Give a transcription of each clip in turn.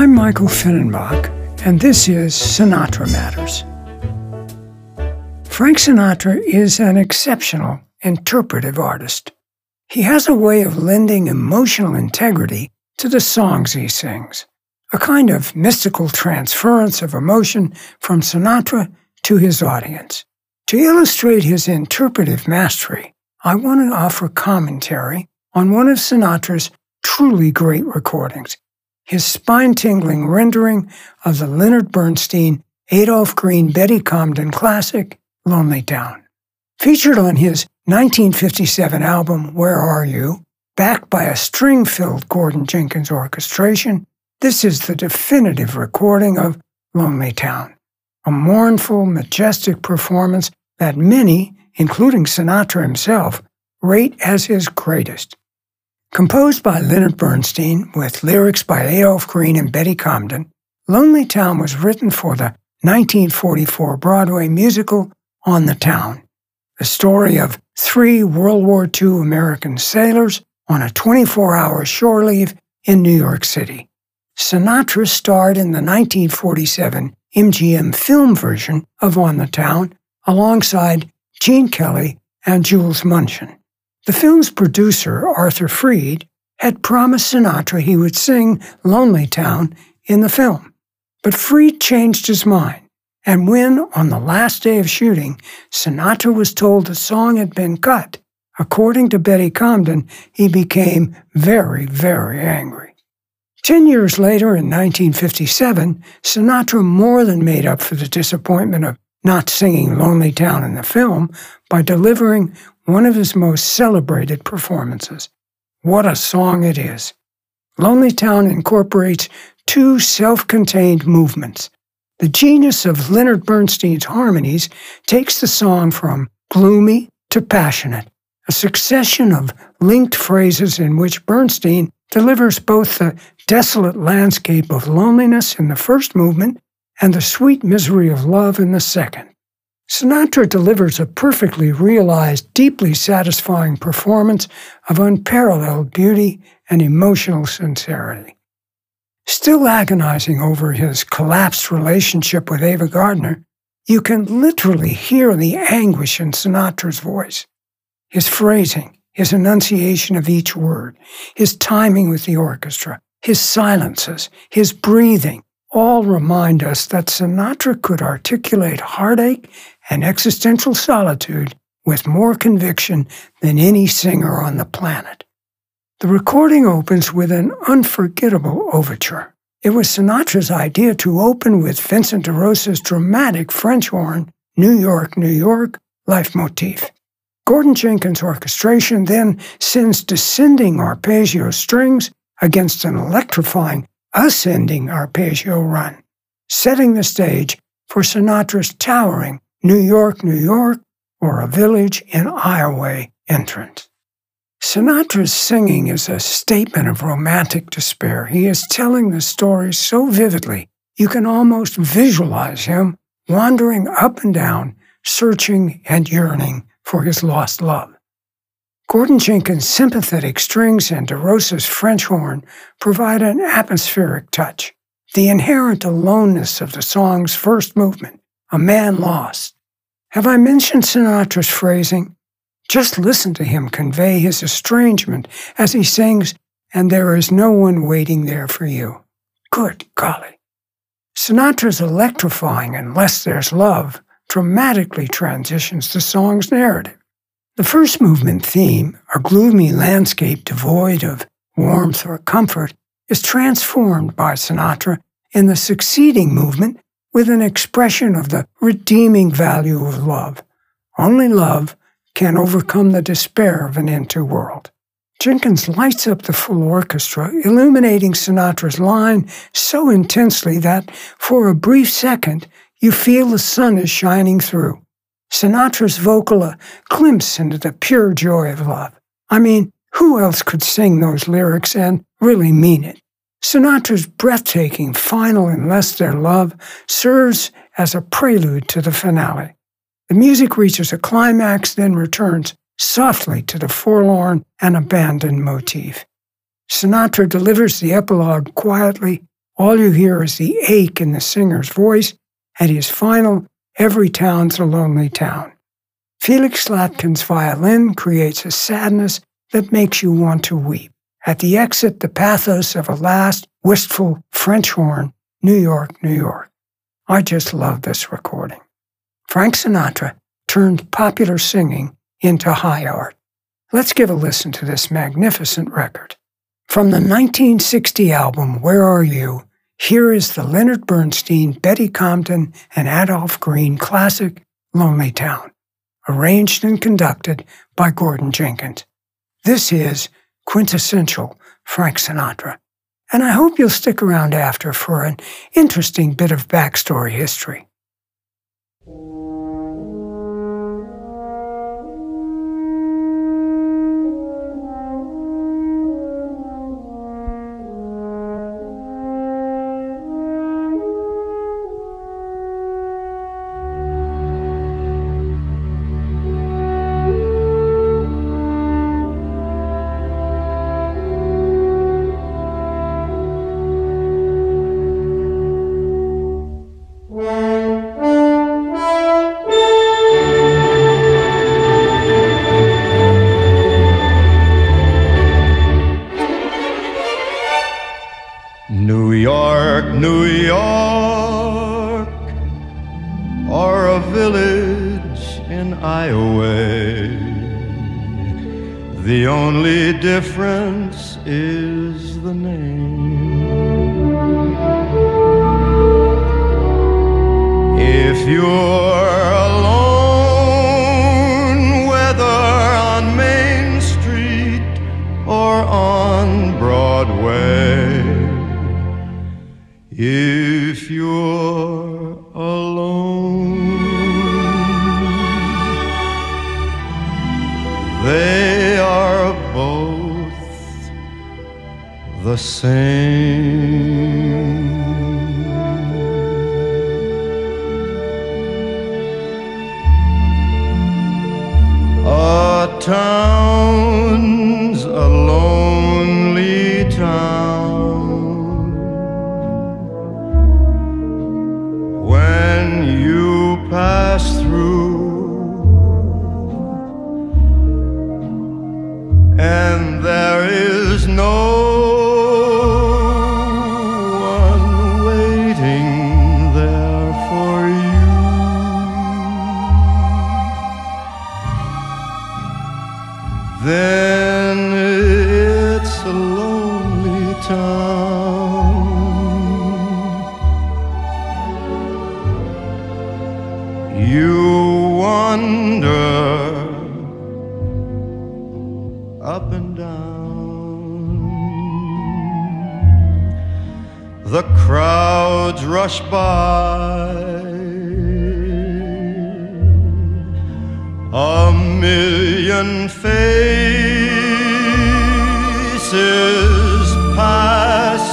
I'm Michael Finnenbach, and this is Sinatra Matters. Frank Sinatra is an exceptional interpretive artist. He has a way of lending emotional integrity to the songs he sings, a kind of mystical transference of emotion from Sinatra to his audience. To illustrate his interpretive mastery, I want to offer commentary on one of Sinatra's truly great recordings, his spine tingling rendering of the Leonard Bernstein, Adolph Green, Betty Comden classic, Lonely Town. Featured on his 1957 album, Where Are You? Backed by a string filled Gordon Jenkins orchestration, this is the definitive recording of Lonely Town, a mournful, majestic performance that many, including Sinatra himself, rate as his greatest. Composed by Leonard Bernstein with lyrics by Adolph Green and Betty Comden, Lonely Town was written for the 1944 Broadway musical On the Town, the story of three World War II American sailors on a 24 hour shore leave in New York City. Sinatra starred in the 1947 MGM film version of On the Town alongside Gene Kelly and Jules Munshin. The film's producer, Arthur Freed, had promised Sinatra he would sing Lonely Town in the film. But Freed changed his mind, and when, on the last day of shooting, Sinatra was told the song had been cut, according to Betty Comden, he became very, very angry. Ten years later, in 1957, Sinatra more than made up for the disappointment of not singing Lonely Town in the film by delivering one of his most celebrated performances. What a song it is! Lonely Town incorporates two self contained movements. The genius of Leonard Bernstein's harmonies takes the song from gloomy to passionate, a succession of linked phrases in which Bernstein delivers both the desolate landscape of loneliness in the first movement and the sweet misery of love in the second. Sinatra delivers a perfectly realized, deeply satisfying performance of unparalleled beauty and emotional sincerity. Still agonizing over his collapsed relationship with Ava Gardner, you can literally hear the anguish in Sinatra's voice. His phrasing, his enunciation of each word, his timing with the orchestra, his silences, his breathing, all remind us that Sinatra could articulate heartache and existential solitude with more conviction than any singer on the planet. The recording opens with an unforgettable overture. It was Sinatra's idea to open with Vincent DeRosa's dramatic French horn, New York, New York, leitmotif. Gordon Jenkins' orchestration then sends descending arpeggio strings against an electrifying ascending arpeggio run, setting the stage for Sinatra's towering New York, New York, or a village in Iowa entrance. Sinatra's singing is a statement of romantic despair. He is telling the story so vividly, you can almost visualize him wandering up and down, searching and yearning for his lost love. Gordon Jenkins' sympathetic strings and DeRosa's French horn provide an atmospheric touch. The inherent aloneness of the song's first movement, A Man Lost. Have I mentioned Sinatra's phrasing? Just listen to him convey his estrangement as he sings, And there is no one waiting there for you. Good golly. Sinatra's electrifying Unless There's Love dramatically transitions the song's narrative. The first movement theme, a gloomy landscape devoid of warmth or comfort, is transformed by Sinatra in the succeeding movement with an expression of the redeeming value of love. Only love can overcome the despair of an empty world. Jenkins lights up the full orchestra, illuminating Sinatra's line so intensely that for a brief second you feel the sun is shining through. Sinatra's vocal a glimpse into the pure joy of love. I mean, who else could sing those lyrics and really mean it? Sinatra's breathtaking final Unless There's Love serves as a prelude to the finale. The music reaches a climax, then returns softly to the forlorn and abandoned motif. Sinatra delivers the epilogue quietly, All you hear is the ache in the singer's voice at his final, Every Town's a Lonely Town. Felix Slatkin's violin creates a sadness that makes you want to weep. At the exit, the pathos of a last, wistful French horn, New York, New York. I just love this recording. Frank Sinatra turned popular singing into high art. Let's give a listen to this magnificent record. From the 1960 album Where Are You? Here is the Leonard Bernstein, Betty Comden, and Adolph Green classic Lonely Town, arranged and conducted by Gordon Jenkins. This is quintessential Frank Sinatra, and I hope you'll stick around after for an interesting bit of backstory history. Only difference is the name. If you're alone, whether on Main Street or on Broadway, if you're alone, they both the same. A town's wander up and down. The crowds rush by. A million faces pass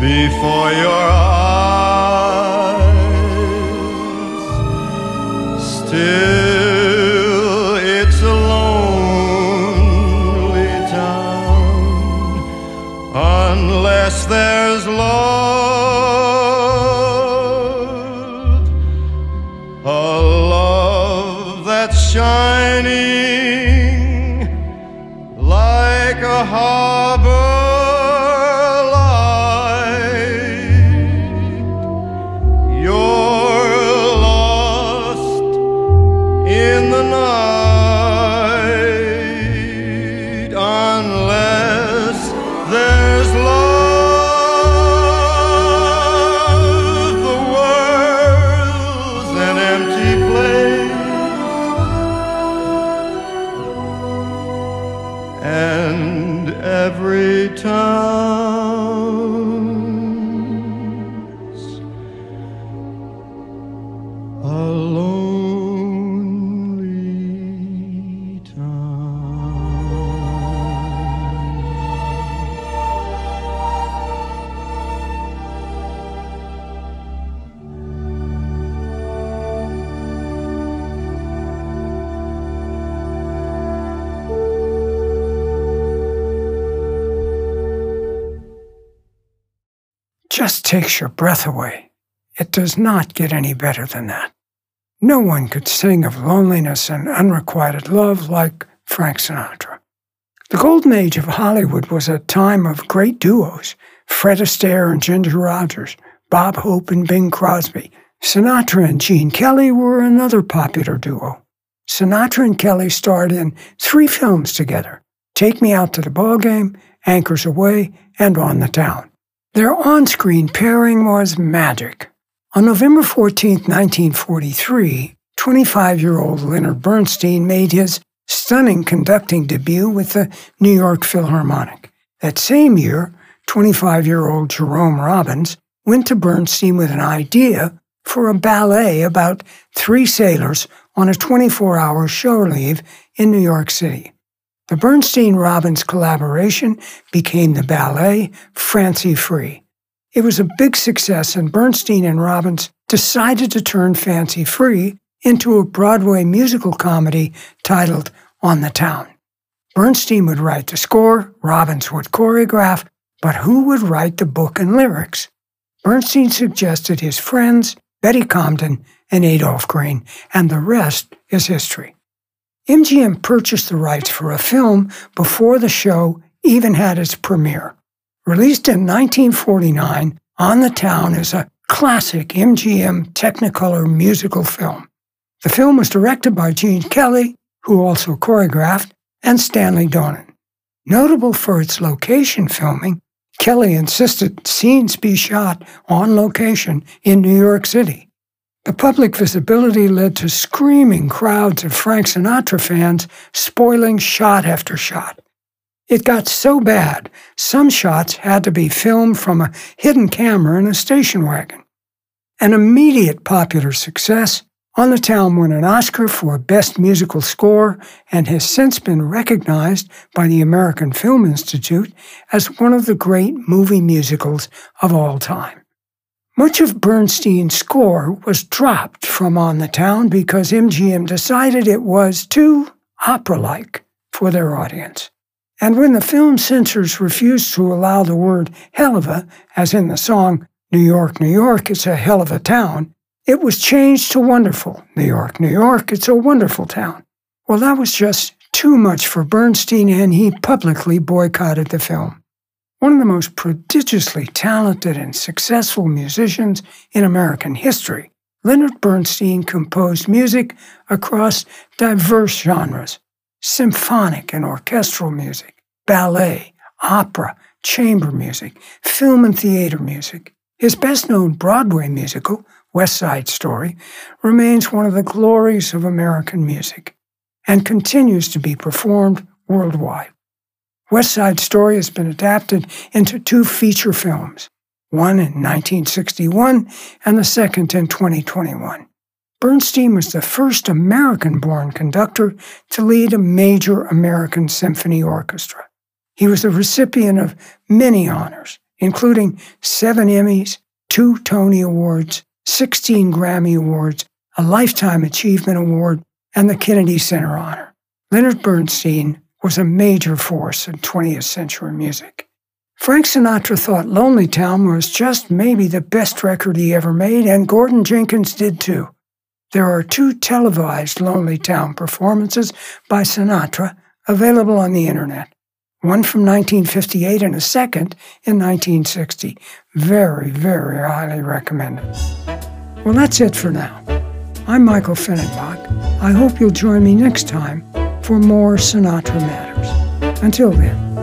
before your eyes. There's love, a love that's shining like a harbor every town's just takes your breath away. It does not get any better than that. No one could sing of loneliness and unrequited love like Frank Sinatra. The golden age of Hollywood was a time of great duos Fred Astaire and Ginger Rogers, Bob Hope and Bing Crosby. Sinatra and Gene Kelly were another popular duo. Sinatra and Kelly starred in three films together Take Me Out to the Ball Game, Anchors Aweigh, and On the Town. Their on screen pairing was magic. On November 14, 1943, 25 year old Leonard Bernstein made his stunning conducting debut with the New York Philharmonic. That same year, 25 year old Jerome Robbins went to Bernstein with an idea for a ballet about three sailors on a 24 hour shore leave in New York City. The Bernstein Robbins collaboration became the ballet Fancy Free. It was a big success, and Bernstein and Robbins decided to turn Fancy Free into a Broadway musical comedy titled On the Town. Bernstein would write the score, Robbins would choreograph, but who would write the book and lyrics? Bernstein suggested his friends, Betty Comden and Adolph Green, and the rest is history. MGM purchased the rights for a film before the show even had its premiere. Released in 1949, On the Town is a classic MGM Technicolor musical film. The film was directed by Gene Kelly, who also choreographed, and Stanley Donen. Notable for its location filming, Kelly insisted scenes be shot on location in New York City. The public visibility led to screaming crowds of Frank Sinatra fans spoiling shot after shot. It got so bad, some shots had to be filmed from a hidden camera in a station wagon. An immediate popular success, On the Town won an Oscar for Best Musical Score and has since been recognized by the American Film Institute as one of the great movie musicals of all time. Much of Bernstein's score was dropped from On the Town because MGM decided it was too opera like for their audience. And when the film censors refused to allow the word hell of a, as in the song New York, New York, it's a hell of a town, it was changed to wonderful. New York, New York, it's a wonderful town. Well, that was just too much for Bernstein, and he publicly boycotted the film one of the most prodigiously talented and successful musicians in American history, Leonard Bernstein composed music across diverse genres symphonic and orchestral music, ballet, opera, chamber music, film and theater music. His best known Broadway musical, West Side Story, remains one of the glories of American music and continues to be performed worldwide. West Side Story has been adapted into two feature films, one in 1961 and the second in 2021. Bernstein was the first American born conductor to lead a major American symphony orchestra. He was the recipient of many honors, including seven Emmys, two Tony Awards, 16 Grammy Awards, a Lifetime Achievement Award, and the Kennedy Center Honor. Leonard Bernstein was a major force in 20th century music. Frank Sinatra thought Lonely Town was just maybe the best record he ever made, and Gordon Jenkins did too. There are two televised Lonely Town performances by Sinatra available on the internet. One from 1958 and a second in 1960. Very, very highly recommended. Well, that's it for now. I'm Michael Fennenbach. I hope you'll join me next time for more Sinatra Matters. Until then,